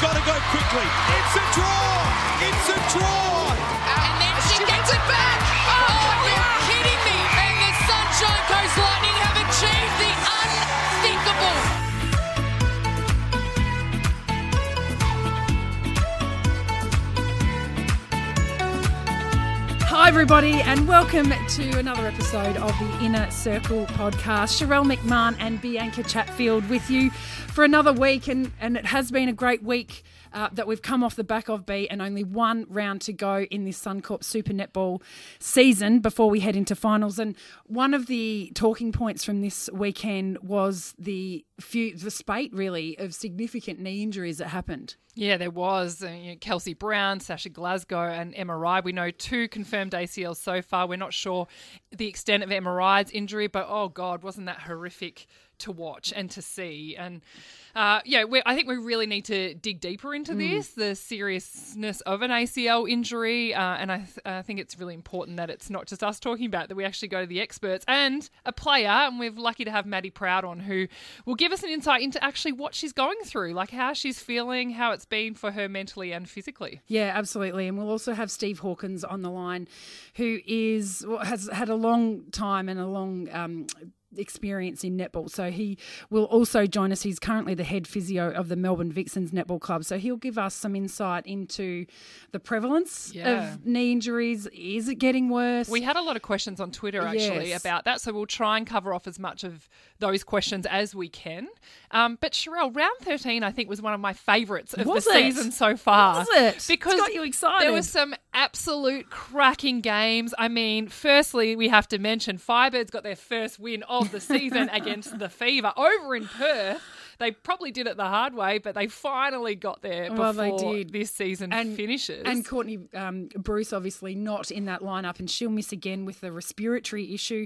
got to go quickly. It's a draw. It's a draw. And then she gets it back. Oh, oh you're kidding me. And the Sunshine Coast Lightning have achieved the unthinkable. Hi, everybody, and welcome to another episode of the Inner Circle podcast. Sharelle McMahon and Bianca Chatfield with you for another week, and, and it has been a great week uh, that we've come off the back of B, and only one round to go in this Suncorp Super Netball season before we head into finals. And one of the talking points from this weekend was the few, the spate really of significant knee injuries that happened. Yeah, there was Kelsey Browne, Sasha Glasgow, and Emma Ryde. We know two confirmed ACLs so far. We're not sure the extent of Emma Ryde's injury, but oh god, wasn't that horrific to watch and to see? And uh, yeah, we I think we really need to dig deeper into this, the seriousness of an ACL injury, uh, and I, th- I think it's really important that it's not just us talking about that we actually go to the experts and a player, and we're lucky to have Maddy Proud on who will give us an insight into actually what she's going through, like how she's feeling, how it's been for her mentally and physically. Yeah, absolutely. And we'll also have Steve Hawkins on the line, who is well, has had a long time and a long um, experience in netball. So he will also join us. He's currently the head physio of the Melbourne Vixens Netball Club. So he'll give us some insight into the prevalence Yeah. of knee injuries. Is it getting worse? We had a lot of questions on Twitter actually Yes. about that, so we'll try and cover off as much of those questions as we can. Um, but Sharelle, round 13, I think, was one of my favourites of Was the it? season so far. Was it? It's Because got you excited. There were some absolute cracking games. I mean, firstly, we have to mention Firebirds got their first win of the season against the Fever over in Perth. They probably did it the hard way, but they finally got there before Well, they did. this season and finishes. And Courtney um, Bruce, obviously not in that lineup, and she'll miss again with the respiratory issue.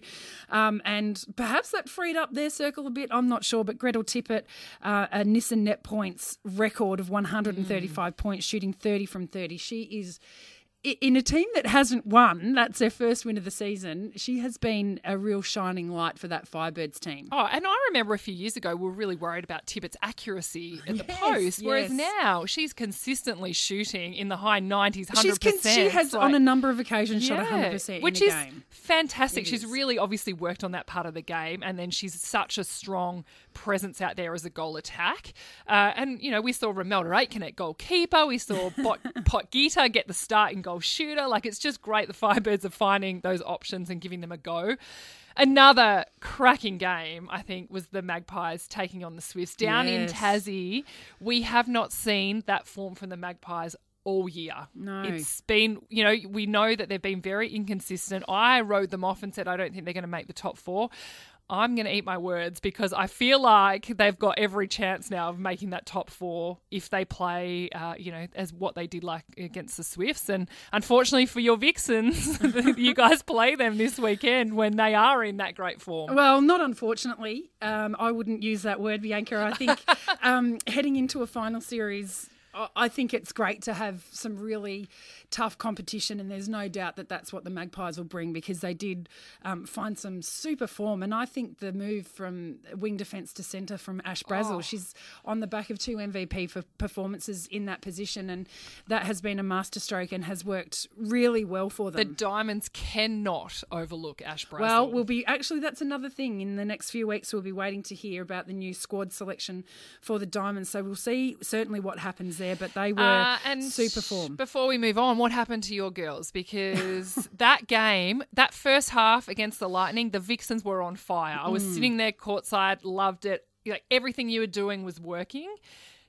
Um, and perhaps that freed up their circle a bit. I'm not sure. But Gretel Tippett, uh, a Nissan net points record of 135 points, shooting 30 from 30. She is. In a team that hasn't won, that's their first win of the season. She has been a real shining light for that Firebirds team. Oh, and I remember a few years ago we were really worried about Tippett's accuracy at the Yes, post, whereas yes. now she's consistently shooting in the high nineties, hundred She's con- percent. she has on a number of occasions shot 100% which in a is game. fantastic. It she's is. really obviously worked on that part of the game, and then she's such a strong presence out there as a goal attack. Uh, and you know, we saw Romelda Aitken at goalkeeper. We saw Pot, Pot Gita get the start in goal shooter. Like it's just great. The Firebirds are finding those options and giving them a go. Another cracking game, I think, was the Magpies taking on the Swifts down in Yes. Tassie. We have not seen that form from the Magpies all year. No. It's been, you know, we know that they've been very inconsistent. I wrote them off and said I don't think they're going to make the top four. I'm going to eat my words because I feel like they've got every chance now of making that top four if they play, uh, you know, as what they did like against the Swifts. And unfortunately for your Vixens, you guys play them this weekend when they are in that great form. Well, not unfortunately. Um, I wouldn't use that word, Bianca. I think um, heading into a final series, I- I think it's great to have some really tough competition, and there's no doubt that that's what the Magpies will bring because they did um, find some super form. And I think the move from wing defence to centre from Ash Brazill, she's on the back of two MVP for performances in that position, and that has been a masterstroke and has worked really well for them. The Diamonds cannot overlook Ash Brazill. Well, we'll be actually that's another thing. In the next few weeks, we'll be waiting to hear about the new squad selection for the Diamonds. So we'll see certainly what happens there. But they were Uh, and super form. Before we move on, what happened to your girls? Because that game, that first half against the Lightning, the Vixens were on fire. I was Mm. sitting there courtside, loved it. Like everything you were doing was working.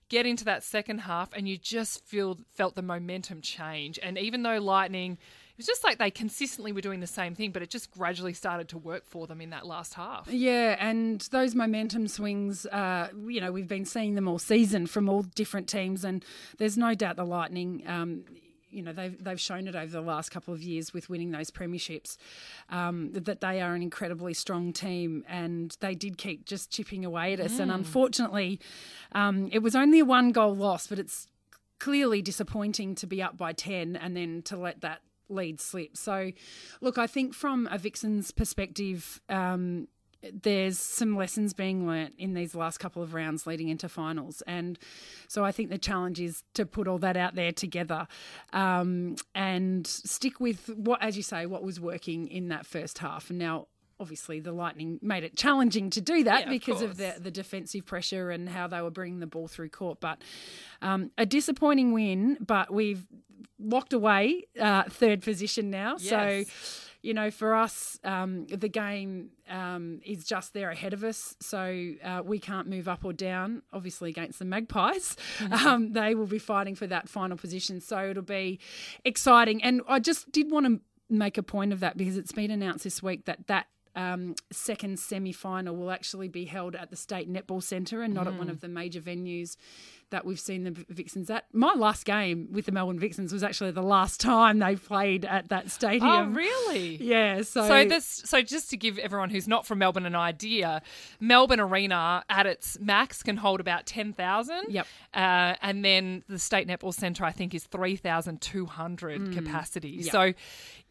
Get into that second half, and you just feel felt the momentum change. And even though Lightning, it was just like they consistently were doing the same thing, but it just gradually started to work for them in that last half. Yeah, and those momentum swings, uh, you know, we've been seeing them all season from all different teams, and there's no doubt the Lightning. Um, you know they've they've shown it over the last couple of years with winning those premierships um, that they are an incredibly strong team and they did keep just chipping away at us. And unfortunately um, it was only a one goal loss but it's clearly disappointing to be up by 10 and then to let that lead slip. So look I think from a Vixen's perspective um, there's some lessons being learnt in these last couple of rounds leading into finals. And so I think the challenge is to put all that out there together um, and stick with what, as you say, what was working in that first half. And now, obviously, the Lightning made it challenging to do that Yeah, because of, course. the, the defensive pressure and how they were bringing the ball through court. But um, a disappointing win, but we've locked away uh, third position now. Yes. So you know, for us, um, the game um, is just there ahead of us, so uh, we can't move up or down. Obviously, against the Magpies, um, they will be fighting for that final position, so it'll be exciting. And I just did want to make a point of that because it's been announced this week that that. Um, second semi final will actually be held at the State Netball Centre and not at one of the major venues that we've seen the Vixens at. My last game with the Melbourne Vixens was actually the last time they played at that stadium. Oh, really? Yeah, so, So this, so just to give everyone who's not from Melbourne an idea, Melbourne Arena at its max can hold about ten thousand. Yep. Uh, and then the State Netball Centre, I think, is three thousand two hundred Mm. capacity. So.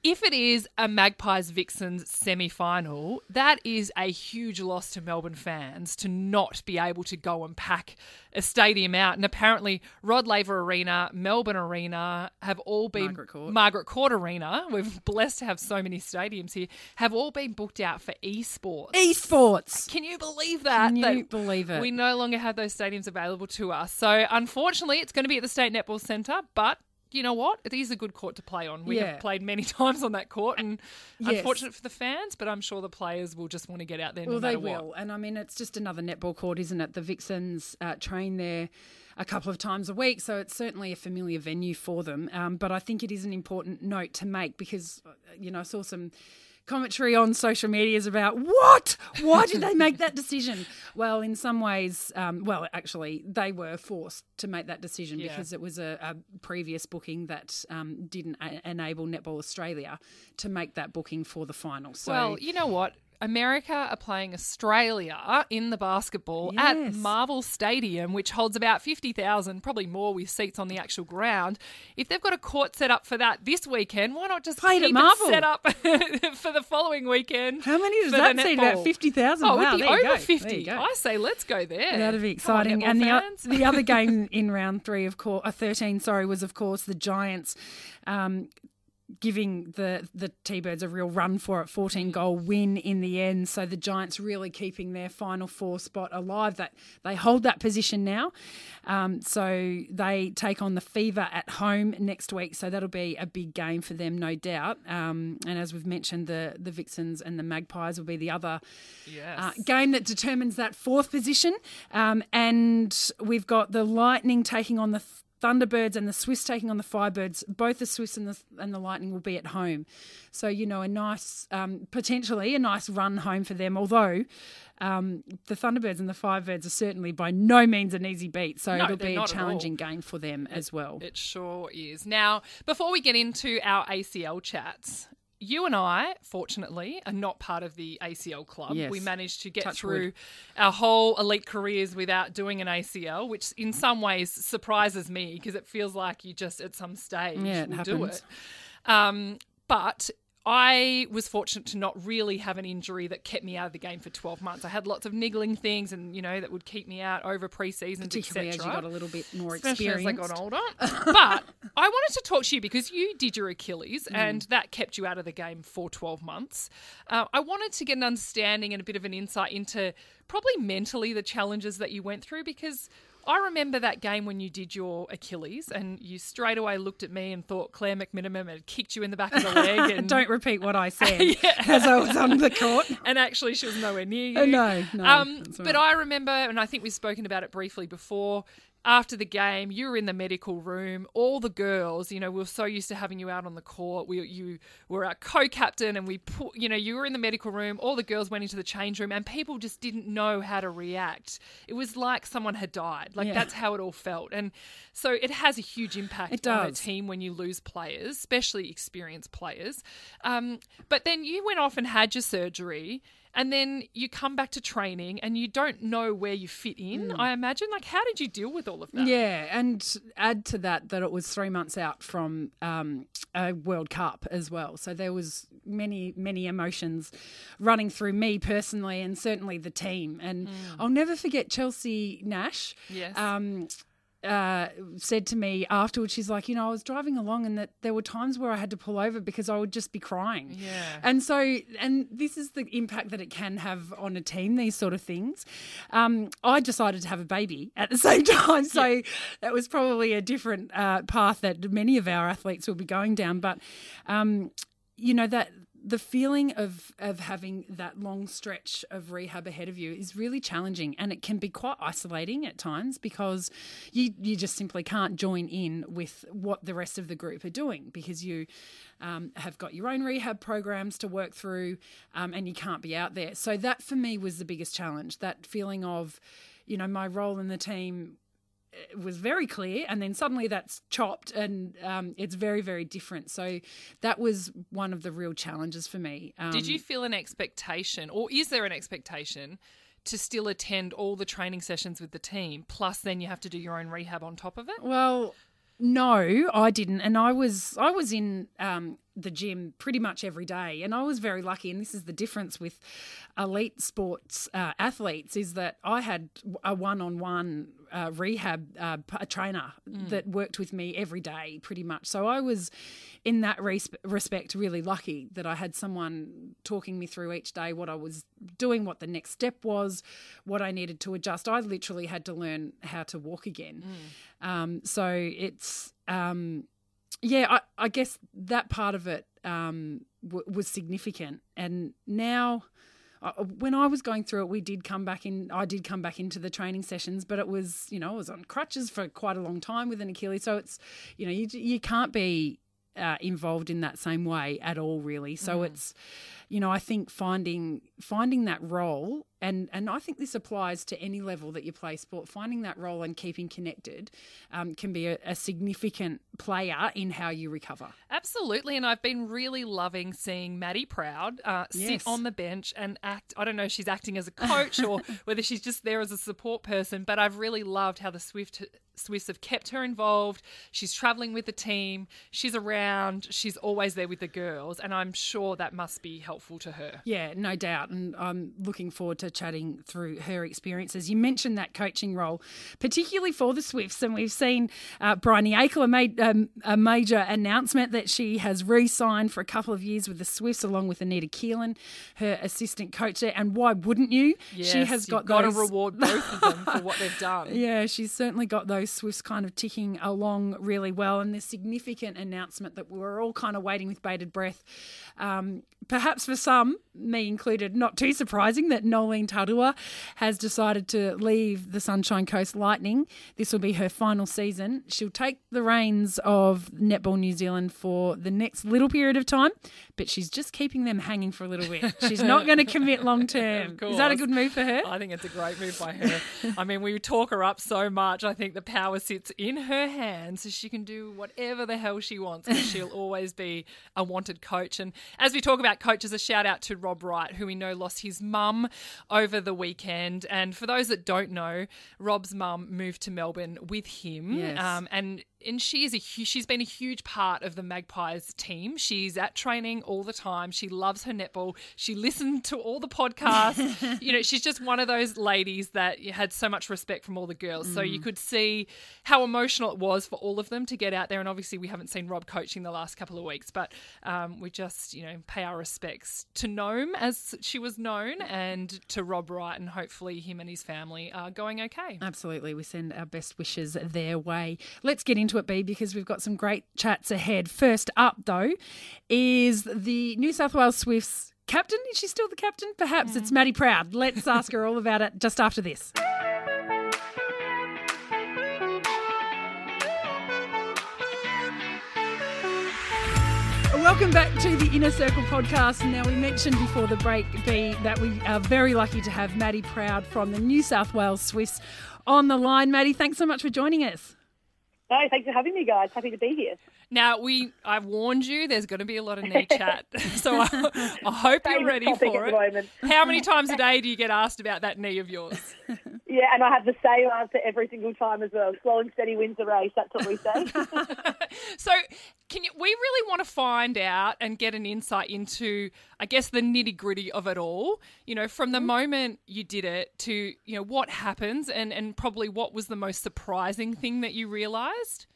If it is a Magpies Vixens semi final, that is a huge loss to Melbourne fans to not be able to go and pack a stadium out. And apparently, Rod Laver Arena, Melbourne Arena have all been Margaret Court. Margaret Court Arena. We're blessed to have so many stadiums here. Have all been booked out for esports. esports. Can you believe that? Can you That believe it? We no longer have those stadiums available to us. So unfortunately, it's going to be at the State Netball Centre, but. You know what? It is a good court to play on. We Yeah. have played many times on that court, and Yes. unfortunate for the fans, but I'm sure the players will just want to get out there. Well, no they matter what. will, and I mean it's just another netball court, isn't it? The Vixens uh, train there a couple of times a week, so it's certainly a familiar venue for them. Um, but I think it is an important note to make because uh, you know I saw some commentary on social media is about what why did they make that decision well in some ways um, well actually they were forced to make that decision Yeah. because it was a, a previous booking that um, didn't a- enable netball australia to make that booking for the final so Well, you know what? America are playing Australia in the basketball at Marvel Stadium, which holds about 50,000, probably more with seats on the actual ground. If they've got a court set up for that this weekend, why not just Play it keep Marvel. set up for the following weekend? How many does that seat? About 50,000? Oh, Wow, it'd be over 50. I say let's go there. That'd be on, exciting. netball and the, the other game in round three, of course, uh, 13, sorry, was of course the Giants um, giving the, the T Birds a real run for it, 14 goal win in the end. So the Giants really keeping their final four spot alive. That They hold that position now. Um, so they take on the Fever at home next week. So that'll be a big game for them, no doubt. Um, and as we've mentioned, the, the Vixens and the Magpies will be the other Yes. uh, game that determines that fourth position. Um, and we've got the Lightning taking on the Thunderbirds and the Swifts taking on the Firebirds. Both the Swifts and the and the Lightning will be at home, so you know a nice, um, potentially a nice run home for them. Although um, the Thunderbirds and the Firebirds are certainly by no means an easy beat, so No, it'll be a not at all. challenging game for them as well. It sure is. Now, before we get into our ACL chats, you and I, fortunately, are not part of the ACL club. Yes. We managed to get Touch through wood. our whole elite careers without doing an ACL, which in some ways surprises me because it feels like you just at some stage Yeah, it will do it. Um, but I was fortunate to not really have an injury that kept me out of the game for 12 months. I had lots of niggling things and, you know, that would keep me out over pre-seasons, Particularly as you got a little bit more especially experience. as I got older. but I wanted to talk to you because you did your Achilles Mm. and that kept you out of the game for 12 months. Uh, I wanted to get an understanding and a bit of an insight into probably mentally the challenges that you went through because. I remember that game when you did your Achilles and you straight away looked at me and thought Clare McMeniman had kicked you in the back of the leg. And, Don't repeat what I said as I was on the court. and actually she was nowhere near you. Uh, no, no, Um, that's but I remember, and I think we've spoken about it briefly before. After the game, you were in the medical room. All the girls, you know, we were so used to having you out on the court. We, you were our co-captain, and we put, you know, you were in the medical room. All the girls went into the change room, and people just didn't know how to react. It was like someone had died. Like Yeah. that's how it all felt, and so it has a huge impact on a team when you lose players, especially experienced players. Um, but then you went off and had your surgery. And then you come back to training and you don't know where you fit in. I imagine. Like, how did you deal with all of that? Yeah, and add to that that it was three months out from um, a World Cup as well. So there was many, many emotions running through me personally, and certainly the team. And I'll never forget Chelsey Nash. Yes. Um, uh, said to me afterwards, she's like, you know, I was driving along and that there were times where I had to pull over because I would just be crying. Yeah. And so, and this is the impact that it can have on a team, these sort of things. Um, I decided to have a baby at the same time. So that was probably a different uh, path that many of our athletes will be going down. But, um, you know, that the feeling of of having that long stretch of rehab ahead of you is really challenging and it can be quite isolating at times because you you just simply can't join in with what the rest of the group are doing because you um, have got your own rehab programs to work through um, and you can't be out there. So that for me was the biggest challenge that feeling of you know my role in the team was very clear, and then suddenly that's chopped, and um, it's very, very different. So that was one of the real challenges for me. Um, Did you feel an expectation, or is there an expectation? To still attend all the training sessions with the team, plus then you have to do your own rehab on top of it. Well, no, I didn't, and I was I was in um, the gym pretty much every day, and I was very lucky. And this is the difference with elite sports uh, athletes is that I had a one-on-one uh, rehab uh, a trainer that worked with me every day, pretty much. So I was, in that res- respect, really lucky that I had someone talking me through each day what I was doing, what the next step was, what I needed to adjust. I literally had to learn how to walk again. Um, so it's um, yeah, I, I guess that part of it um, w- was significant, and now. When I was going through it, we did come back in. I did come back into the training sessions, but it was, you know, I was on crutches for quite a long time with an Achilles. So it's, you know, you you can't be uh, involved in that same way at all, really. So it's, you know, I think finding finding that role, and and I think this applies to any level that you play sport. Finding that role and keeping connected um, can be a, a significant player in how you recover. Absolutely, and I've been really loving seeing Maddy Proud uh, sit Yes. on the bench and act. I don't know if she's acting as a coach or whether she's just there as a support person, but I've really loved how the Swift Swifts have kept her involved. She's traveling with the team. She's around. She's always there with the girls, and I'm sure that must be helpful to her. Yeah, no doubt. And I'm looking forward to chatting through her experiences. You mentioned that coaching role, particularly for the Swifts. And we've seen uh, Briony Akle made um, a major announcement that she has re signed for a couple of years with the Swifts, along with Anita Keelan, her assistant coach there. And why wouldn't you? Yes, she has got got those. to reward both of them for what they've done. Yeah, she's certainly got those Swifts kind of ticking along really well. And this significant announcement that we're all kind of waiting with bated breath. Um, perhaps for some, me included, not too surprising that Noeline Taurua has decided to leave the Sunshine Coast Lightning. This will be her final season. She'll take the reins of Netball New Zealand for the next little period of time, but she's just keeping them hanging for a little bit. She's not going to commit long term. Is that a good move for her? I think it's a great move by her. I mean, we talk her up so much. I think the power sits in her hands, so she can do whatever the hell she wants. she'll always be a wanted coach. And as we talk about coaches, a shout out to Rob Wright, who we know lost his mum over the weekend. And for those that don't know, Rob's mum moved to Melbourne with him, Yes. um, and and she is a hu- she's been a huge part of the Magpies team. She's at training all the time. She loves her netball. She listened to all the podcasts. you know, she's just one of those ladies that had so much respect from all the girls. So you could see how emotional it was for all of them to get out there. And obviously, we haven't seen Rob coaching the last couple of weeks, but um, we just you know pay our respects to Gnome as she was known, and to Rob Wright, and hopefully him and his family are going okay. Absolutely. We send our best wishes their way. Let's get into it, B, because we've got some great chats ahead. First up, though, is the New South Wales Swifts captain. Is she still the captain? Perhaps it's Maddy Proud. Let's ask her all about it just after this. Welcome back to the Inner Circle podcast. Now, we mentioned before the break, B, that we are very lucky to have Maddy Proud from the New South Wales Swifts on the line. Maddy, thanks so much for joining us. No, thanks for having me, guys. Happy to be here. Now we, I've warned you. There's going to be a lot of knee chat, so I, I hope you're ready for it. How many times a day do you get asked about that knee of yours? Yeah, and I have the same answer every single time as well. Slow and steady wins the race. That's what we say. So, can you? We really want to find out and get an insight into, I guess, the nitty gritty of it all. You know, from the mm-hmm. moment you did it to you know what happens, and and probably what was the most surprising thing that you realised.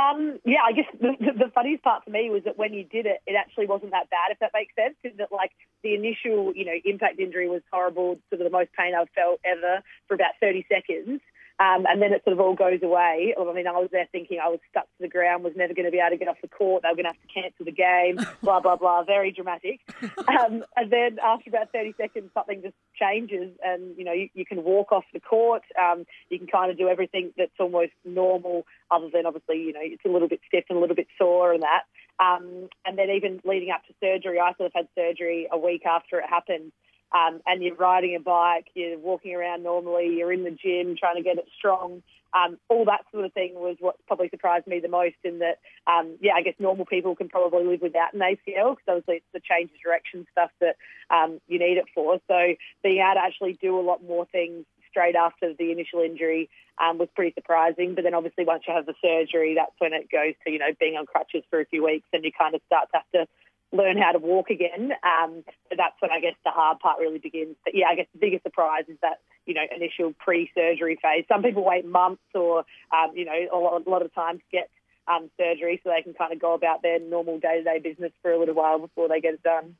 Um, yeah, I guess the, the, the funniest part for me was that when you did it, it actually wasn't that bad, if that makes sense. Because that, like, the initial, you know, impact injury was horrible, sort of the most pain I've felt ever for about 30 seconds. Um, and then it sort of all goes away. I mean, I was there thinking I was stuck to the ground, was never going to be able to get off the court. They were going to have to cancel the game, blah, blah, blah. Very dramatic. Um, and then after about 30 seconds, something just changes and, you know, you, you can walk off the court. Um, you can kind of do everything that's almost normal, other than obviously, you know, it's a little bit stiff and a little bit sore and that. Um, and then even leading up to surgery, I sort of had surgery a week after it happened um, and you're riding a bike, you're walking around normally, you're in the gym trying to get it strong. Um, all that sort of thing was what probably surprised me the most. In that, um, yeah, I guess normal people can probably live without an ACL because obviously it's the change of direction stuff that um, you need it for. So being able to actually do a lot more things straight after the initial injury um, was pretty surprising. But then obviously once you have the surgery, that's when it goes to you know being on crutches for a few weeks, and you kind of start to have to learn how to walk again. Um, so that's when I guess the hard part really begins. But yeah, I guess the biggest surprise is that you know initial pre-surgery phase. Some people wait months or um, you know a lot, a lot of times to get um, surgery so they can kind of go about their normal day-to-day business for a little while before they get it done.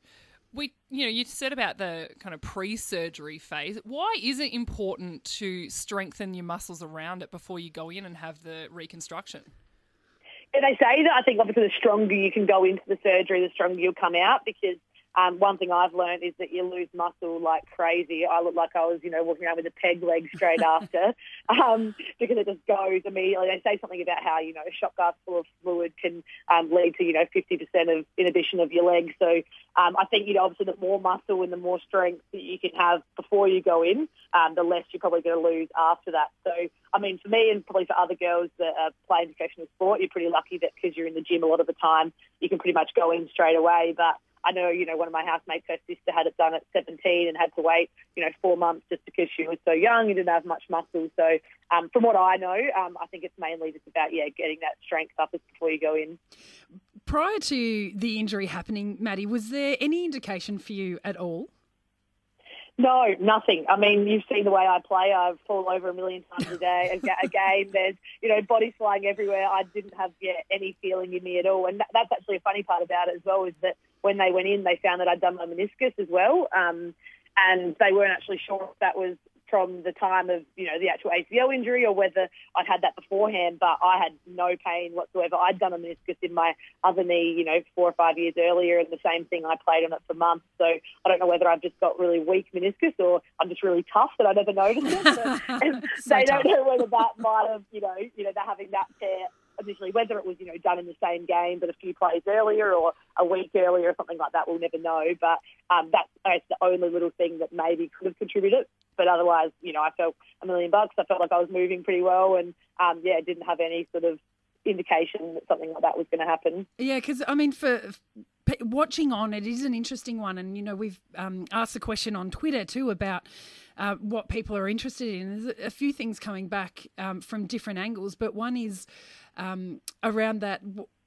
We, you know, you said about the kind of pre-surgery phase. Why is it important to strengthen your muscles around it before you go in and have the reconstruction? They say that I think obviously the stronger you can go into the surgery, the stronger you'll come out because um, one thing I've learned is that you lose muscle like crazy. I look like I was, you know, walking around with a peg leg straight after um, because it just goes immediately. They say something about how, you know, a shot glass full of fluid can um, lead to, you know, 50% of inhibition of your legs. So um, I think, you know, obviously the more muscle and the more strength that you can have before you go in, um, the less you're probably going to lose after that. So, I mean, for me and probably for other girls that are playing professional sport, you're pretty lucky that because you're in the gym a lot of the time, you can pretty much go in straight away. But I know, you know, one of my housemates, her sister had it done at 17 and had to wait, you know, four months just because she was so young and didn't have much muscle. So um, from what I know, um, I think it's mainly just about, yeah, getting that strength up before you go in. Prior to the injury happening, Maddy, was there any indication for you at all? No, nothing. I mean, you've seen the way I play. I fall over a million times a day, a, game. There's, you know, bodies flying everywhere. I didn't have yeah, any feeling in me at all. And that's actually a funny part about it as well is that when they went in, they found that I'd done my meniscus as well. Um, and they weren't actually sure if that was from the time of, you know, the actual ACL injury or whether I'd had that beforehand, but I had no pain whatsoever. I'd done a meniscus in my other knee, you know, four or five years earlier, and the same thing, I played on it for months. So I don't know whether I've just got really weak meniscus or I'm just really tough that I never noticed it. So they tough. don't know whether that might have, you know, you know, they're having that tear initially, whether it was, you know, done in the same game but a few plays earlier or a week earlier or something like that, we'll never know. But um, that's, that's the only little thing that maybe could have contributed. But otherwise, you know, I felt a million bucks. I felt like I was moving pretty well and, um, yeah, didn't have any sort of indication that something like that was going to happen. Yeah, because I mean, for watching on, it is an interesting one, and you know, we've um, asked the question on Twitter too about uh, what people are interested in. There's a few things coming back um, from different angles, but one is um, around that.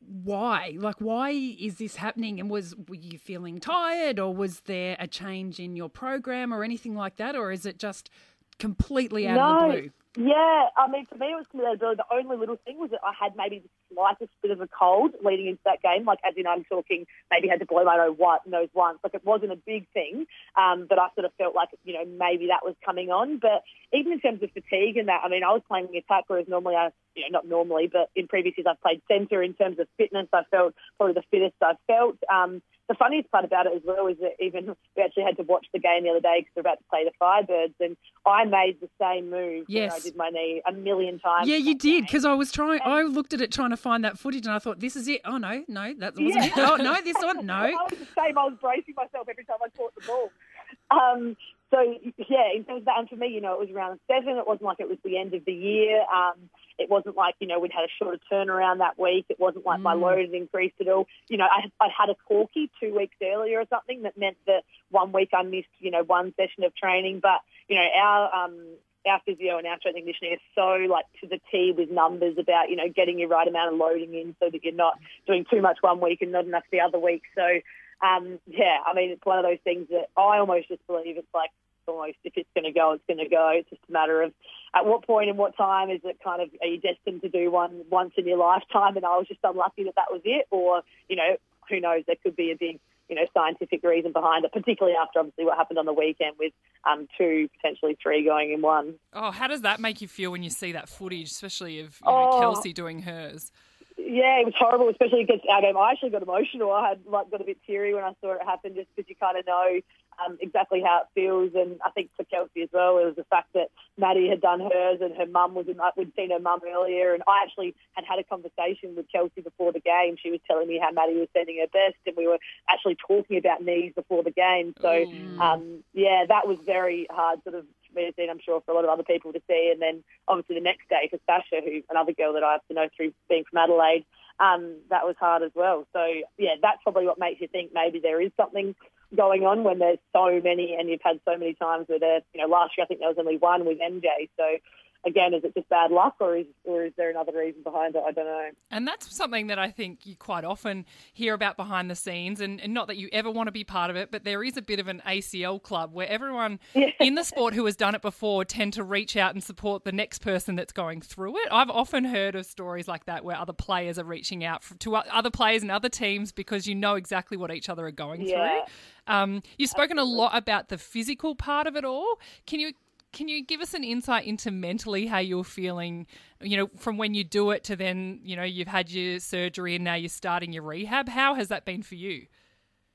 Why? Like, why is this happening? And was were you feeling tired, or was there a change in your program, or anything like that, or is it just completely out of the blue? Yeah, I mean, for me, it was completely The only little thing was that I had maybe the slightest bit of a cold leading into that game. Like, as in, I'm talking maybe had to blow my nose once. Like, it wasn't a big thing, um, but I sort of felt like, you know, maybe that was coming on. But even in terms of fatigue and that, I mean, I was playing attack, whereas normally I, you know, not normally, but in previous years I've played centre. In terms of fitness, I felt probably the fittest I've felt. Um, the funniest part about it as well is that even we actually had to watch the game the other day because we're about to play the Firebirds, and I made the same move when I did my knee a million times. Yeah, you did because I was trying. I looked at it trying to find that footage, and I thought, "This is it." Oh no, no, that wasn't Yeah. it. Oh no, this one, no. I was the same. I was bracing myself every time I caught the ball. Um, so yeah, in terms of that, and for me, you know, it was around seven. It wasn't like it was the end of the year. Um, it wasn't like you know we'd had a shorter turnaround that week. It wasn't like my load had increased at all. You know, I I'd had a corky two weeks earlier or something that meant that one week I missed you know one session of training. But you know our um our physio and our strength and conditioning is so like to the T with numbers about you know getting your right amount of loading in so that you're not doing too much one week and not enough the other week. So um, yeah, I mean it's one of those things that I almost just believe it's like almost if it's going to go, it's going to go. It's just a matter of at what point and what time is it kind of are you destined to do one once in your lifetime? And I was just unlucky that that was it, or you know who knows there could be a big you know scientific reason behind it, particularly after obviously what happened on the weekend with um, two potentially three going in one. Oh, how does that make you feel when you see that footage, especially of you Oh. Kelsey doing hers? Yeah, it was horrible, especially against our game. I actually got emotional. I had like got a bit teary when I saw it happen, just because you kind of know um, exactly how it feels. And I think for Kelsey as well, it was the fact that Maddie had done hers, and her mum was in. We'd seen her mum earlier, and I actually had had a conversation with Kelsey before the game. She was telling me how Maddie was sending her best, and we were actually talking about knees before the game. So um, yeah, that was very hard, sort of and I'm sure for a lot of other people to see. And then obviously the next day for Sasha, who another girl that I have to know through being from Adelaide, um, that was hard as well. So yeah, that's probably what makes you think maybe there is something going on when there's so many, and you've had so many times where there. You know, last year I think there was only one with MJ. So again, is it just bad luck, or is or is there another reason behind it? I don't know. And that's something that I think you quite often hear about behind the scenes, and, and not that you ever want to be part of it, but there is a bit of an ACL club where everyone in the sport who has done it before tend to reach out and support the next person that's going through it. I've often heard of stories like that where other players are reaching out to other players and other teams because you know exactly what each other are going Yeah. through. Um, you've spoken a lot about the physical part of it all. Can you can you give us an insight into mentally how you're feeling, you know, from when you do it to then, you know, you've had your surgery and now you're starting your rehab? How has that been for you?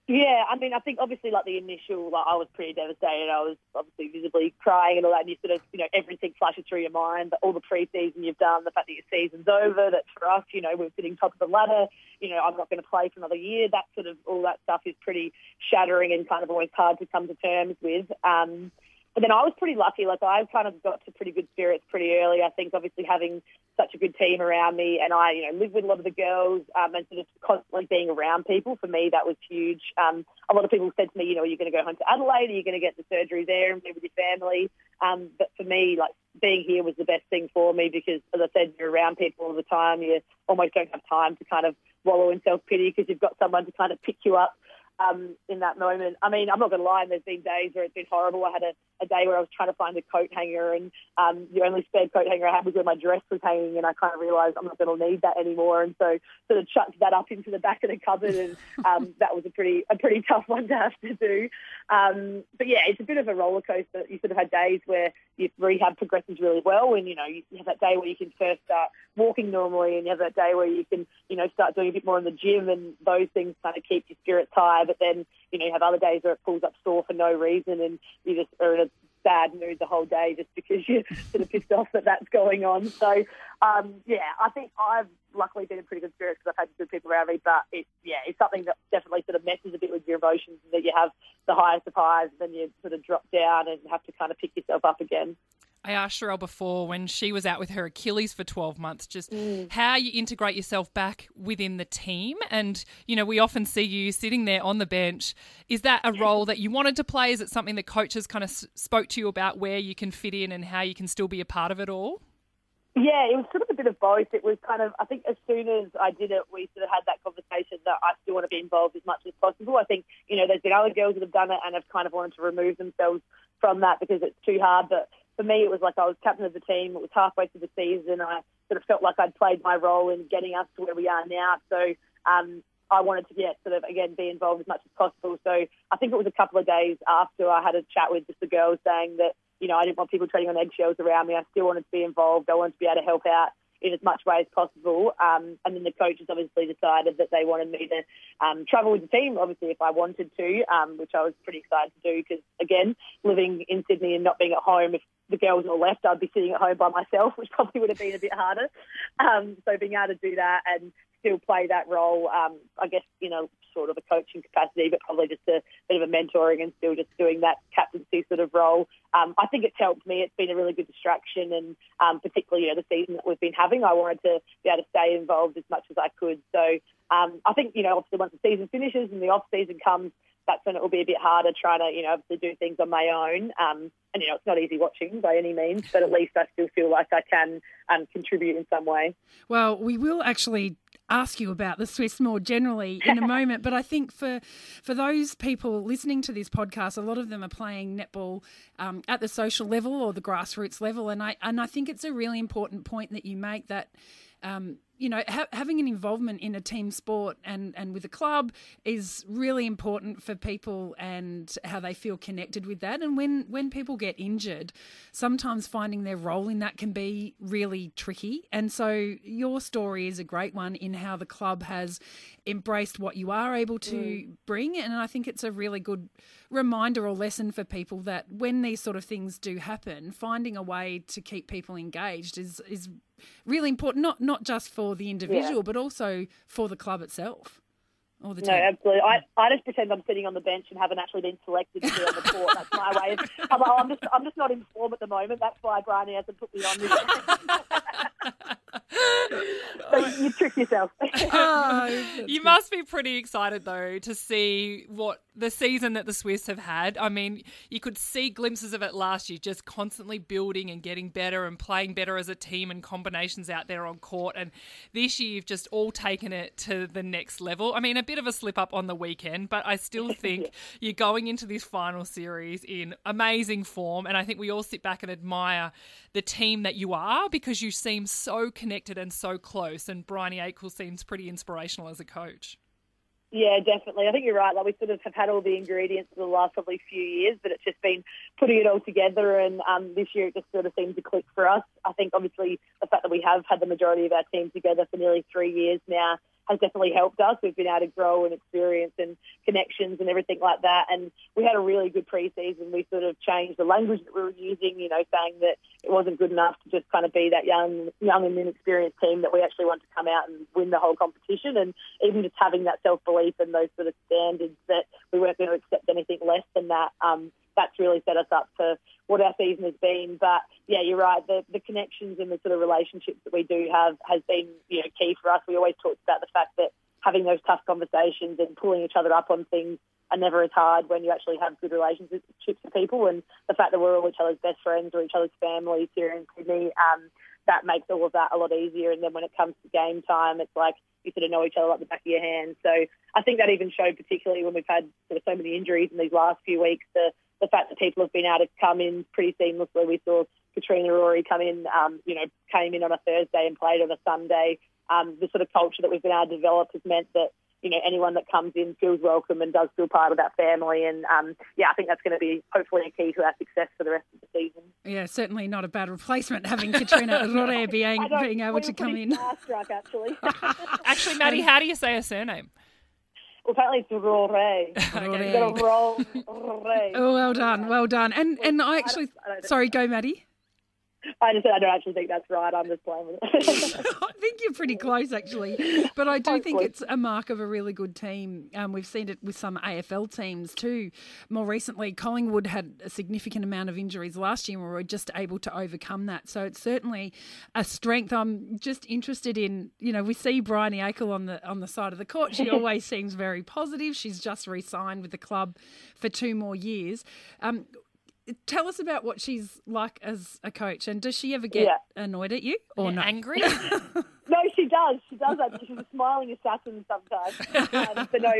Yeah, I mean, I think obviously like the initial, like I was pretty devastated. I was obviously visibly crying and all that. And you sort of, you know, everything flashes through your mind. All the pre-season you've done, the fact that your season's over. That for us, you know, we're sitting top of the ladder. You know, I'm not going to play for another year. That sort of all that stuff is pretty shattering and kind of always hard to come to terms with. Um, but then I was pretty lucky. Like I kind of got to pretty good spirits pretty early. I think obviously having such a good team around me, and I, you know, live with a lot of the girls, um, and sort of constantly being around people. For me, that was huge. Um, a lot of people said to me, you know, are you going to go home to Adelaide? Are you going to get the surgery there and be with your family? Um, but for me, like being here was the best thing for me because, as I said, you're around people all the time. You almost don't have time to kind of wallow in self pity because you've got someone to kind of pick you up um, in that moment. I mean, I'm not going to lie, there's been days where it's been horrible. I had a, a day where I was trying to find a coat hanger, and um, the only spare coat hanger I had was where my dress was hanging, and I kind of realised I'm not going to need that anymore, and so sort of chucked that up into the back of the cupboard, and um, that was a pretty a pretty tough one to have to do. Um, but yeah, it's a bit of a roller coaster. You sort of had days where your rehab progresses really well, and you know you have that day where you can first start walking normally, and you have that day where you can you know start doing a bit more in the gym, and those things kind of keep your spirits high. But then you know you have other days where it pulls up sore for no reason, and you just are in a bad mood the whole day just because you're sort of pissed off that that's going on. So um, yeah, I think I've luckily been in pretty good spirits because I've had good people around me. But it yeah, it's something that definitely sort of messes a bit with your emotions, that you have the highest of highs, and then you sort of drop down and have to kind of pick yourself up again. I asked Sharelle before when she was out with her Achilles for 12 months, just mm. how you integrate yourself back within the team. And, you know, we often see you sitting there on the bench. Is that a role that you wanted to play? Is it something that coaches kind of spoke to you about where you can fit in and how you can still be a part of it all? Yeah, it was sort of a bit of both. It was kind of, I think as soon as I did it, we sort of had that conversation that I still want to be involved as much as possible. I think, you know, there's been other girls that have done it and have kind of wanted to remove themselves from that because it's too hard. But for me, it was like I was captain of the team. It was halfway through the season. I sort of felt like I'd played my role in getting us to where we are now. So um, I wanted to get sort of again be involved as much as possible. So I think it was a couple of days after I had a chat with just the girls saying that you know I didn't want people treading on eggshells around me. I still wanted to be involved. I wanted to be able to help out in as much way as possible. Um, and then the coaches obviously decided that they wanted me to um, travel with the team, obviously if I wanted to, um, which I was pretty excited to do because again, living in Sydney and not being at home, if the girls all left, I'd be sitting at home by myself, which probably would have been a bit harder. Um, so being able to do that and still play that role. Um, I guess you know, sort of a coaching capacity, but probably just a bit of a mentoring and still just doing that captaincy sort of role. Um, I think it's helped me. It's been a really good distraction, and um, particularly you know the season that we've been having, I wanted to be able to stay involved as much as I could. So um, I think you know, obviously once the season finishes and the off season comes that's when it will be a bit harder trying to, you know, obviously do things on my own. Um, and, you know, it's not easy watching by any means, but at least I still feel like I can um, contribute in some way. Well, we will actually ask you about the Swifts more generally in a moment, but I think for for those people listening to this podcast, a lot of them are playing netball um, at the social level or the grassroots level, and I and I think it's a really important point that you make that um, you know, ha- having an involvement in a team sport and, and with a club is really important for people and how they feel connected with that. And when, when people get injured, sometimes finding their role in that can be really tricky. And so your story is a great one in how the club has embraced what you are able to mm. bring. And I think it's a really good reminder or lesson for people that when these sort of things do happen, finding a way to keep people engaged is is really important. Not not just for the individual, yeah. but also for the club itself. Or the no, absolutely. I, I just pretend I'm sitting on the bench and haven't actually been selected to be on the court. That's my way. Of, I'm, I'm just I'm just not in form at the moment. That's why Briony hasn't put me on this. so you trick yourself. oh, you must be pretty excited though to see what the season that the Swifts have had. I mean, you could see glimpses of it last year, just constantly building and getting better and playing better as a team and combinations out there on court. And this year, you've just all taken it to the next level. I mean, a bit of a slip up on the weekend, but I still think you're going into this final series in amazing form. And I think we all sit back and admire the team that you are because you seem so connected and so close. And Briony Akle seems pretty inspirational as a coach. Yeah, definitely. I think you're right. Like we sort of have had all the ingredients for the last probably few years, but it's just been putting it all together. And um, this year it just sort of seemed to click for us. I think obviously the fact that we have had the majority of our team together for nearly three years now has definitely helped us. We've been able to grow and experience and connections and everything like that. And we had a really good preseason. We sort of changed the language that we were using, you know, saying that it wasn't good enough to just kind of be that young, young and inexperienced team that we actually want to come out and win the whole competition. And even just having that self belief and those sort of standards that we weren't going to accept anything less than that. Um, that's really set us up for what our season has been. But yeah, you're right. The the connections and the sort of relationships that we do have has been you know key for us. We always talked about the fact that having those tough conversations and pulling each other up on things are never as hard when you actually have good relationships with people. And the fact that we're all each other's best friends or each other's families here in Sydney, um, that makes all of that a lot easier. And then when it comes to game time, it's like you sort of know each other like the back of your hand. So I think that even showed particularly when we've had sort of so many injuries in these last few weeks. The the fact that people have been able to come in pretty seamlessly. We saw Katrina Rore come in, um, you know, came in on a Thursday and played on a Sunday. Um, the sort of culture that we've been able to develop has meant that you know anyone that comes in feels welcome and does feel part of that family. And um, yeah, I think that's going to be hopefully a key to our success for the rest of the season. Yeah, certainly not a bad replacement having Katrina Rore being, being able to come in. Starstruck, actually. actually, Maddy, how do you say her surname? Well, apparently it's Rore. okay. roll, Oh, well done, well done. And and I actually, I don't, I don't sorry, go, Maddy. I just I don't actually think that's right. I'm just playing with it. I think you're pretty close, actually. But I do think it's a mark of a really good team. Um, we've seen it with some AFL teams too. More recently, Collingwood had a significant amount of injuries last year, and we were just able to overcome that. So it's certainly a strength. I'm just interested in, you know, we see Briony Akle on the on the side of the court. She always seems very positive. She's just re-signed with the club for two more years. Um, tell us about what she's like as a coach, and does she ever get yeah. annoyed at you or not? Angry? no, she does. She does that. She's a smiling assassin sometimes. Um, but no,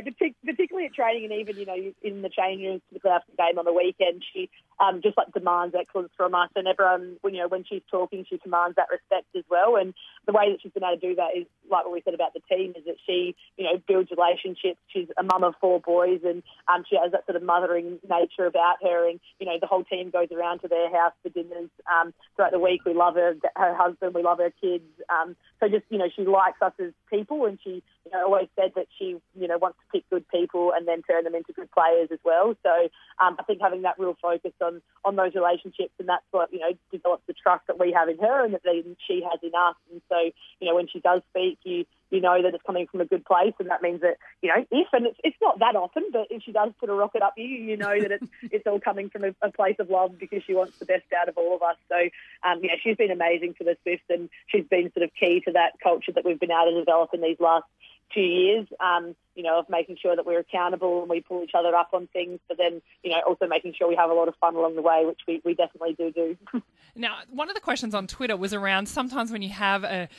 particularly at training and even you know in the change rooms, particularly after the game on the weekend, she um, just like demands excellence from us, and everyone you know when she's talking, she commands that respect as well. And the way that she's been able to do that is like what we said about the team is that she you know builds relationships. She's a mum of four boys, and um, she has that sort of mothering nature about her. And you know the whole team goes around to their house for dinners um, throughout the week. We love her, her husband, we love her kids. Um, so just you know she likes us as people, and she you know always said that she you know wants to pick good people and then turn them into good players as well. So um, I think having that real focus on on those relationships, and that's what you know develops the trust that we have in her, and that she has in us. And so you know when she does speak, you you know that it's coming from a good place, and that means that you know if and it's, it's not that often, but if she does put a rocket up you, you know that it's it's all coming from a, a place of love because she wants the best out of all of us. So um, yeah, she's been amazing for the Swifts, and she's been sort of key to that culture that we've been able to develop in these last two years. Um, you know, of making sure that we're accountable and we pull each other up on things, but then, you know, also making sure we have a lot of fun along the way, which we, we definitely do do. now, one of the questions on Twitter was around sometimes when you have a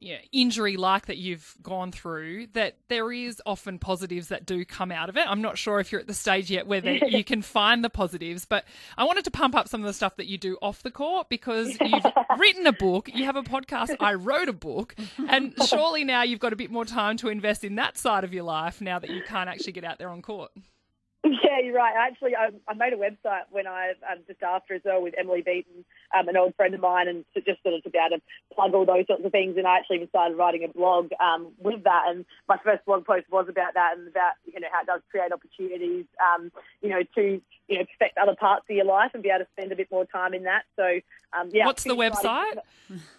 you know, injury like that you've gone through, that there is often positives that do come out of it. I'm not sure if you're at the stage yet where you can find the positives, but I wanted to pump up some of the stuff that you do off the court because you've written a book, you have a podcast, I wrote a book, and surely now you've got a bit more time to invest in that side of your life now that you can't actually get out there on court. Yeah, you're right. Actually, I, I made a website when I um, just after as well with Emily Beaton, um, an old friend of mine, and to, just sort of to be able to plug all those sorts of things. And I actually even started writing a blog um, with that. And my first blog post was about that and about you know how it does create opportunities, um, you know, to you know perfect other parts of your life and be able to spend a bit more time in that. So um, yeah. What's the website?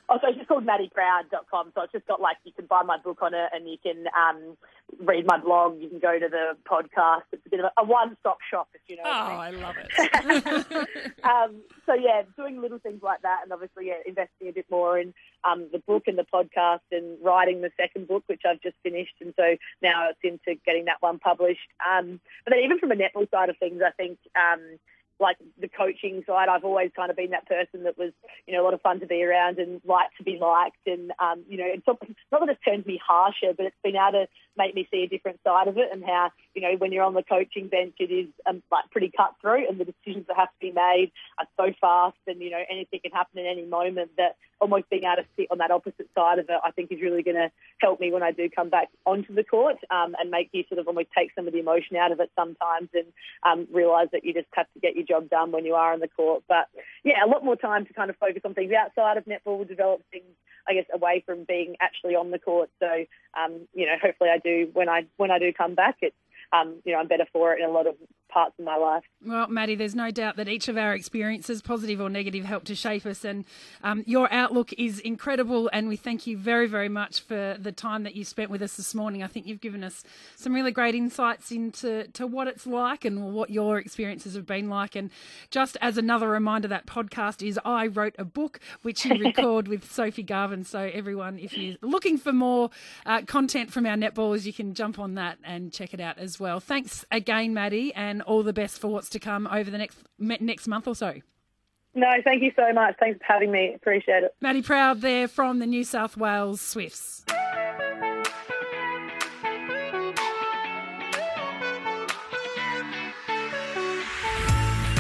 Oh, so it's just called maddyproud.com. So it's just got like you can buy my book on it and you can um, read my blog. You can go to the podcast. It's a bit of a, a one-stop shop, if you know. Oh, I, mean. I love it. um, so yeah, doing little things like that, and obviously yeah, investing a bit more in um, the book and the podcast, and writing the second book, which I've just finished, and so now it's into getting that one published. Um, but then even from a netball side of things, I think. Um, like the coaching side, I've always kind of been that person that was, you know, a lot of fun to be around and liked to be liked. And, um, you know, it's not, not that it's turned me harsher, but it's been able to make me see a different side of it and how, you know, when you're on the coaching bench, it is um, like pretty cutthroat and the decisions that have to be made are so fast and, you know, anything can happen in any moment that almost being able to sit on that opposite side of it, I think is really going to help me when I do come back onto the court um, and make you sort of almost take some of the emotion out of it sometimes and um, realise that you just have to get your job done when you are on the court. But yeah, a lot more time to kind of focus on things outside of netball, develop things, I guess, away from being actually on the court. So, um, you know, hopefully I do when I when I do come back, it's um, you know, I'm better for it in a lot of parts of my life. Well, Maddy, there's no doubt that each of our experiences, positive or negative, help to shape us. And um, your outlook is incredible. And we thank you very, very much for the time that you spent with us this morning. I think you've given us some really great insights into to what it's like and what your experiences have been like. And just as another reminder, that podcast is I Wrote a Book, which you record with Sophie Garbin. So, everyone, if you're looking for more uh, content from our netballers, you can jump on that and check it out as well. Thanks again, Maddy. And all the best for what's to come over the next next month or so. No, thank you so much. Thanks for having me. Appreciate it. Maddy Proud there from the New South Wales Swifts.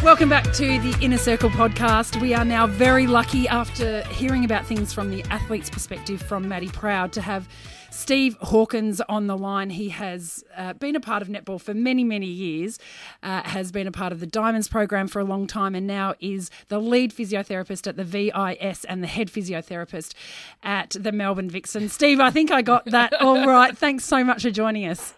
Welcome back to the Inner Circle podcast. We are now very lucky after hearing about things from the athlete's perspective from Maddy Proud to have Steve Hawkins on the line. He has uh, been a part of netball for many, many years, uh, has been a part of the Diamonds program for a long time, and now is the lead physiotherapist at the VIS and the head physiotherapist at the Melbourne Vixen. Steve, I think I got that all right. Thanks so much for joining us.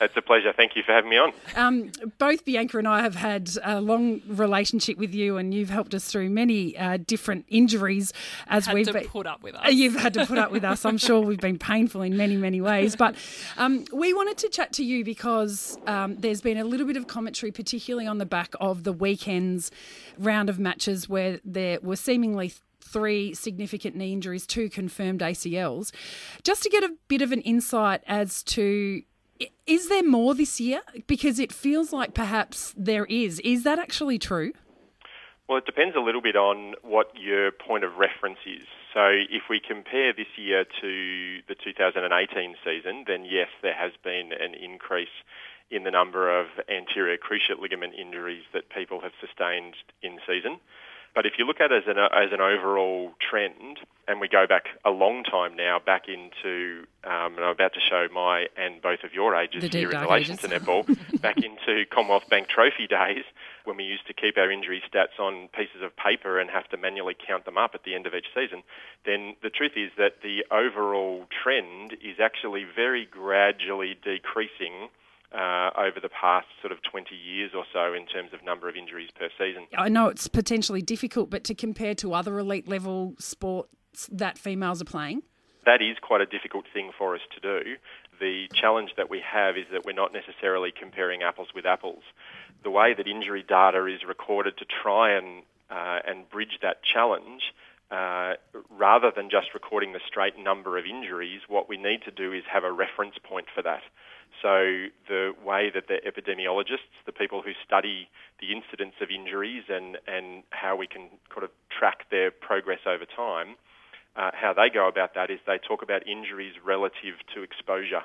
It's a pleasure. Thank you for having me on. Um, both Bianca and I have had a long relationship with you, and you've helped us through many uh, different injuries as had we've to been, put up with us. Uh, You've had to put up with us. I'm sure we've been painful in many, many ways. But um, we wanted to chat to you because um, there's been a little bit of commentary, particularly on the back of the weekend's round of matches where there were seemingly three significant knee injuries, two confirmed ACLs. Just to get a bit of an insight as to is there more this year? Because it feels like perhaps there is. Is that actually true? Well, it depends a little bit on what your point of reference is. So, if we compare this year to the 2018 season, then yes, there has been an increase in the number of anterior cruciate ligament injuries that people have sustained in season. But if you look at it as an, as an overall trend, and we go back a long time now, back into, um, and I'm about to show my and both of your ages The here in relation ages. to netball, back into Commonwealth Bank Trophy days when we used to keep our injury stats on pieces of paper and have to manually count them up at the end of each season, then the truth is that the overall trend is actually very gradually decreasing uh, over the past sort of 20 years or so in terms of number of injuries per season. I know it's potentially difficult, but to compare to other elite level sports that females are playing, that is quite a difficult thing for us to do. The challenge that we have is that we're not necessarily comparing apples with apples. The way that injury data is recorded to try and uh, and bridge that challenge, uh, rather than just recording the straight number of injuries, what we need to do is have a reference point for that. So the way that the epidemiologists, the people who study the incidence of injuries and, and how we can kind of track their progress over time, uh, how they go about that is they talk about injuries relative to exposure.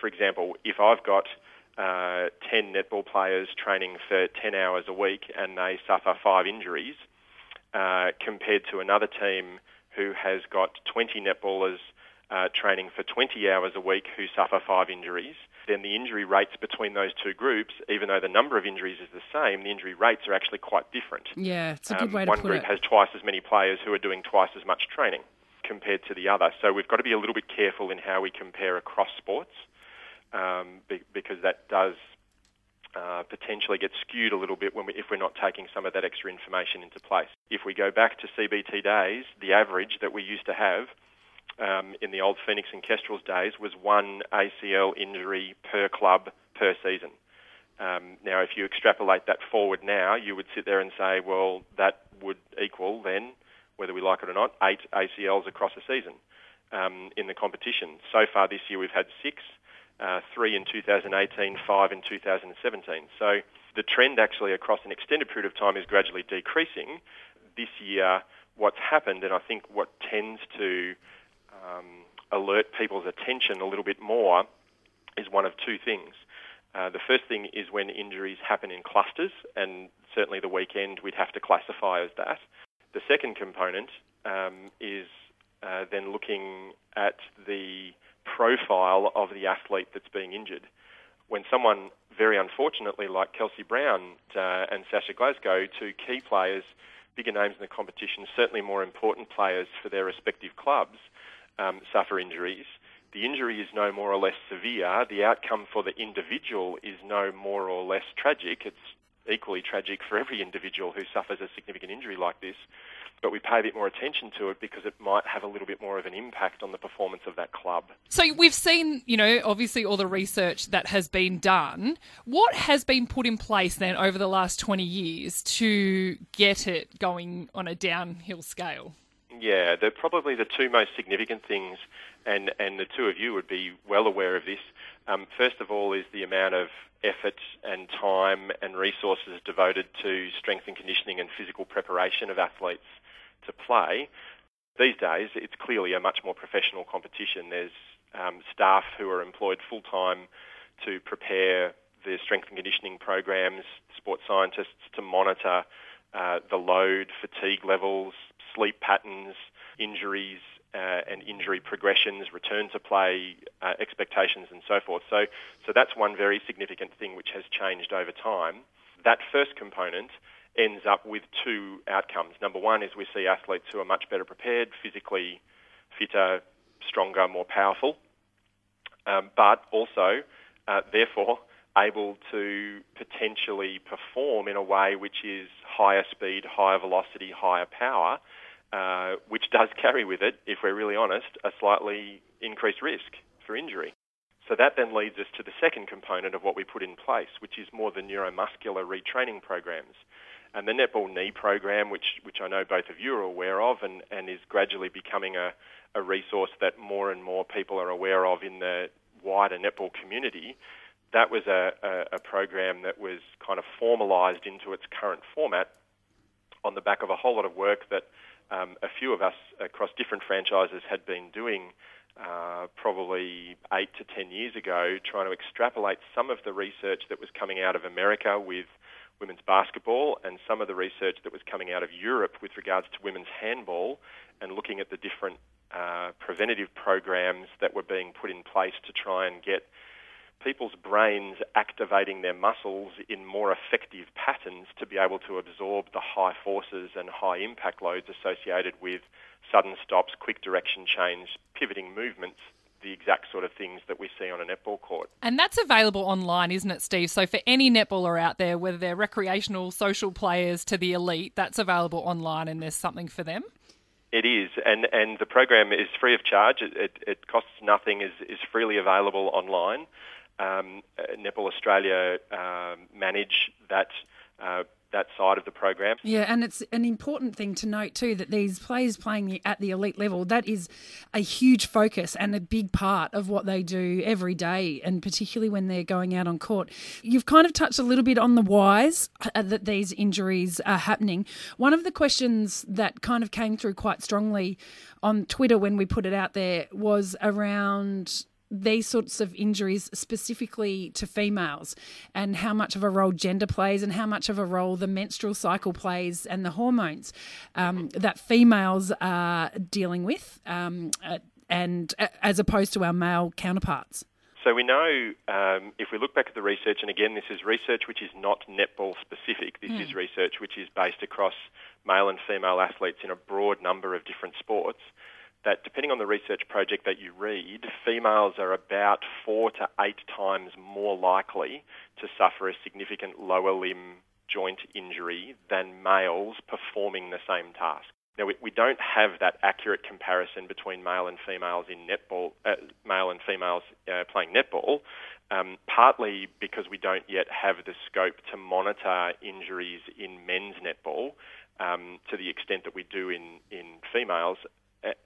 For example, if I've got uh, 10 netball players training for 10 hours a week and they suffer five injuries, uh, compared to another team who has got 20 netballers uh, training for 20 hours a week who suffer five injuries, then the injury rates between those two groups, even though the number of injuries is the same, the injury rates are actually quite different. Yeah, it's a good Um, way to put it. one group has twice as many players who are doing twice as much training compared to the other. So we've got to be a little bit careful in how we compare across sports um, be, because that does uh, potentially get skewed a little bit when we, if we're not taking some of that extra information into place. If we go back to CBT days, the average that we used to have um, in the old Phoenix and Kestrels days was one ACL injury per club per season. Um, now, if you extrapolate that forward now, you would sit there and say, well, that would equal then, whether we like it or not, eight ACLs across a season um, in the competition. So far this year, we've had six, uh, three in 2018, five in 2017. So the trend actually across an extended period of time is gradually decreasing. This year, what's happened, and I think what tends to um, alert people's attention a little bit more, is one of two things. Uh, the first thing is when injuries happen in clusters, and certainly the weekend we'd have to classify as that. The second component um, is uh, then looking at the profile of the athlete that's being injured. When someone, very unfortunately, like Kelsey Browne uh, and Sasha Glasgow, two key players, bigger names in the competition, certainly more important players for their respective clubs, um, suffer injuries, the injury is no more or less severe. The outcome for the individual is no more or less tragic. It's equally tragic for every individual who suffers a significant injury like this. But we pay a bit more attention to it because it might have a little bit more of an impact on the performance of that club. So we've seen, you know, obviously all the research that has been done. What has been put in place then over the last 20 years to get it going on a downhill scale? Yeah, they're probably the two most significant things, and, and the two of you would be well aware of this. Um, first of all, is the amount of effort and time and resources devoted to strength and conditioning and physical preparation of athletes to play. These days, it's clearly a much more professional competition. There's um, staff who are employed full time to prepare the strength and conditioning programs, sports scientists to monitor uh, the load, fatigue levels, sleep patterns, injuries, uh, and injury progressions, return to play uh, expectations, and so forth. So, so that's one very significant thing which has changed over time. That first component ends up with two outcomes. Number one is we see athletes who are much better prepared, physically fitter, stronger, more powerful, um, but also, uh, therefore, able to potentially perform in a way which is higher speed, higher velocity, higher power, uh, which does carry with it, if we're really honest, a slightly increased risk for injury. So that then leads us to the second component of what we put in place, which is more the neuromuscular retraining programs. And the netball knee program, which, which I know both of you are aware of and, and is gradually becoming a, a resource that more and more people are aware of in the wider netball community, that was a, a, a program that was kind of formalised into its current format on the back of a whole lot of work that um, a few of us across different franchises had been doing uh, probably eight to ten years ago, trying to extrapolate some of the research that was coming out of America with women's basketball and some of the research that was coming out of Europe with regards to women's handball and looking at the different uh, preventative programs that were being put in place to try and get people's brains activating their muscles in more effective patterns to be able to absorb the high forces and high impact loads associated with sudden stops, quick direction change, pivoting movements, the exact sort of things that we see on a netball court. And that's available online, isn't it, Steve? So for any netballer out there, whether they're recreational, social players to the elite, that's available online and there's something for them. It is, and, and the program is free of charge. It, it, it costs nothing. is is freely available online. Um, uh, Netball Australia uh, manage that uh, that side of the program. Yeah, and it's an important thing to note too that these players playing at the elite level, that is a huge focus and a big part of what they do every day, and particularly when they're going out on court. You've kind of touched a little bit on the whys uh, that these injuries are happening. One of the questions that kind of came through quite strongly on Twitter when we put it out there was around these sorts of injuries specifically to females and how much of a role gender plays and how much of a role the menstrual cycle plays and the hormones um, that females are dealing with um, uh, and uh, as opposed to our male counterparts. So we know um, if we look back at the research, and again, this is research which is not netball specific. This mm. is research which is based across male and female athletes in a broad number of different sports that depending on the research project that you read, females are about four to eight times more likely to suffer a significant lower limb joint injury than males performing the same task. Now, we, we don't have that accurate comparison between male and females in netball, uh, male and females uh, playing netball, um, partly because we don't yet have the scope to monitor injuries in men's netball um, to the extent that we do in, in females,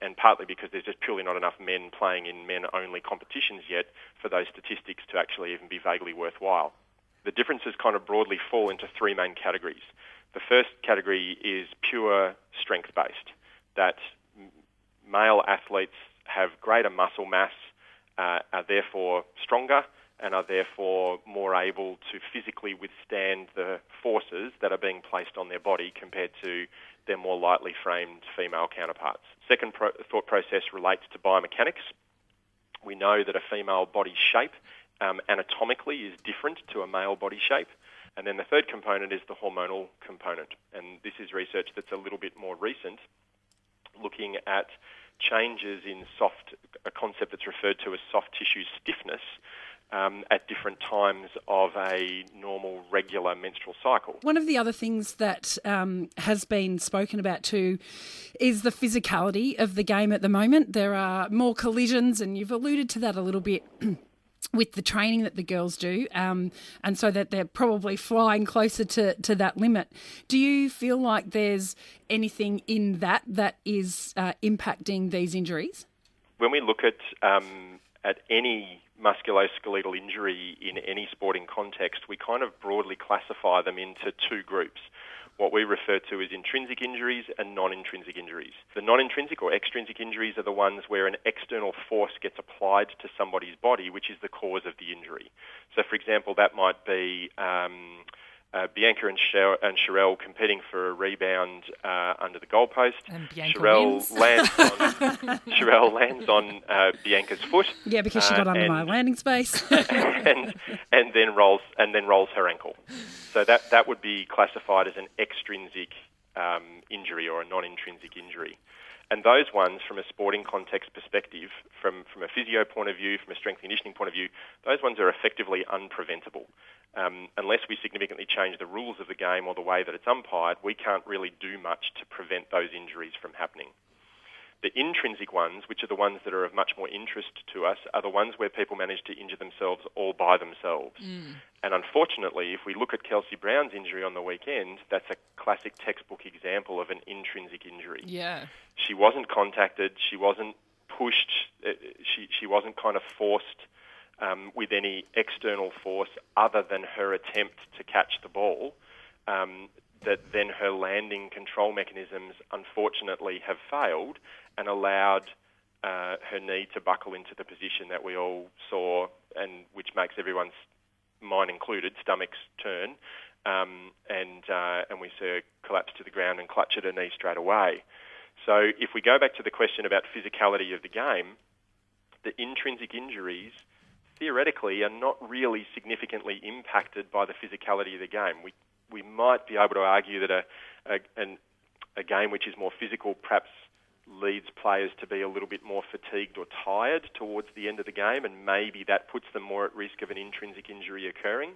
and partly because there's just purely not enough men playing in men-only competitions yet for those statistics to actually even be vaguely worthwhile. The differences kind of broadly fall into three main categories. The first category is pure strength-based, that male athletes have greater muscle mass, uh, are therefore stronger, and are therefore more able to physically withstand the forces that are being placed on their body compared to their more lightly framed female counterparts. Second pro- thought process relates to biomechanics. We know that a female body shape um, anatomically is different to a male body shape. And then the third component is the hormonal component. And this is research that's a little bit more recent, looking at changes in soft, a concept that's referred to as soft tissue stiffness, um, at different times of a normal, regular menstrual cycle. One of the other things that um, has been spoken about too is the physicality of the game at the moment. There are more collisions, and you've alluded to that a little bit. with the training that the girls do, um, and so that they're probably flying closer to, to that limit. Do you feel like there's anything in that that is uh, impacting these injuries? When we look at um, at any musculoskeletal injury in any sporting context, we kind of broadly classify them into two groups. What we refer to as intrinsic injuries and non intrinsic injuries. The non intrinsic or extrinsic injuries are the ones where an external force gets applied to somebody's body, which is the cause of the injury. So, for example, that might be um, uh, Bianca and, Sher- and Sharelle competing for a rebound uh, under the goalpost. And Bianca Sharelle lands on Sharelle lands on uh, Bianca's foot. Yeah, because she uh, got under and, my landing space. and and then rolls and then rolls her ankle. So that that would be classified as an extrinsic um, injury or a non-intrinsic injury. And those ones, from a sporting context perspective, from, from a physio point of view, from a strength conditioning point of view, those ones are effectively unpreventable. Um, unless we significantly change the rules of the game or the way that it's umpired, we can't really do much to prevent those injuries from happening. The intrinsic ones, which are the ones that are of much more interest to us, are the ones where people manage to injure themselves all by themselves. Mm. And unfortunately, if we look at Kelsey Browne's injury on the weekend, that's a classic textbook example of an intrinsic injury. Yeah. She wasn't contacted, she wasn't pushed, uh, she, she wasn't kind of forced um, with any external force other than her attempt to catch the ball. Um, that then her landing control mechanisms unfortunately have failed and allowed uh, her knee to buckle into the position that we all saw, and which makes everyone's, mine included, stomachs turn, um, and uh, and we see her collapse to the ground and clutch at her knee straight away. So if we go back to the question about physicality of the game, the intrinsic injuries theoretically are not really significantly impacted by the physicality of the game. We we might be able to argue that a a, an, a game which is more physical perhaps leads players to be a little bit more fatigued or tired towards the end of the game, and maybe that puts them more at risk of an intrinsic injury occurring.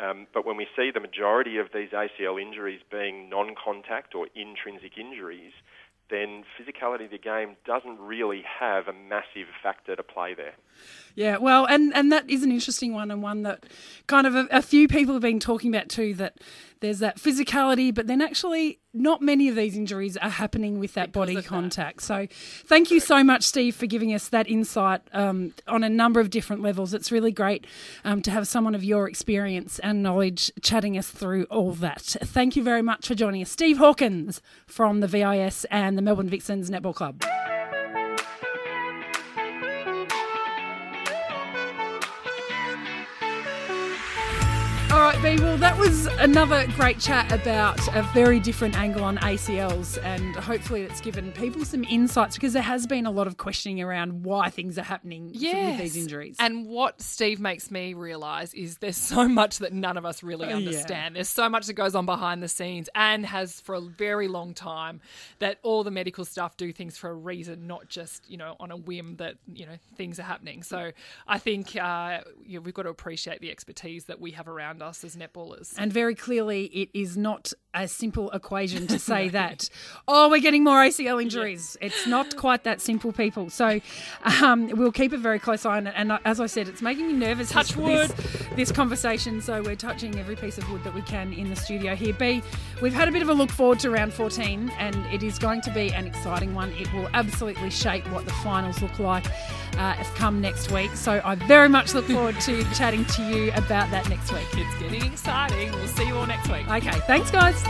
Um, but when we see the majority of these ACL injuries being non-contact or intrinsic injuries, then physicality of the game doesn't really have a massive factor to play there. Yeah, well, and, and that is an interesting one, and one that kind of a, a, few people have been talking about too. That there's that physicality, but then actually not many of these injuries are happening with that because body contact. That. So, thank you so much, Steve, for giving us that insight um, on a number of different levels. It's really great um, to have someone of your experience and knowledge chatting us through all that. Thank you very much for joining us, Steve Hawkins from the VIS and the Melbourne Vixens Netball Club. Well, that was another great chat about a very different angle on ACLs, and hopefully it's given people some insights because there has been a lot of questioning around why things are happening yes. with these injuries. And what Steve makes me realise is there's so much that none of us really understand. Yeah. There's so much that goes on behind the scenes and has for a very long time that all the medical staff do things for a reason, not just, you know, on a whim that, you know, things are happening. So I think uh, we've got to appreciate the expertise that we have around us us as netballers. And very clearly, it is not a simple equation to say that, oh, we're getting more ACL injuries. Yeah. It's not quite that simple, people. So um, we'll keep a very close eye on it. And uh, as I said, it's making me nervous. Touch this, wood. This, this conversation. So we're touching every piece of wood that we can in the studio here. B, we've had a bit of a look forward to round 14, and it is going to be an exciting one. It will absolutely shape what the finals look like uh, come next week. So I very much look forward to chatting to you about that next week. It's getting exciting. We'll see you all next week. Okay, thanks, guys.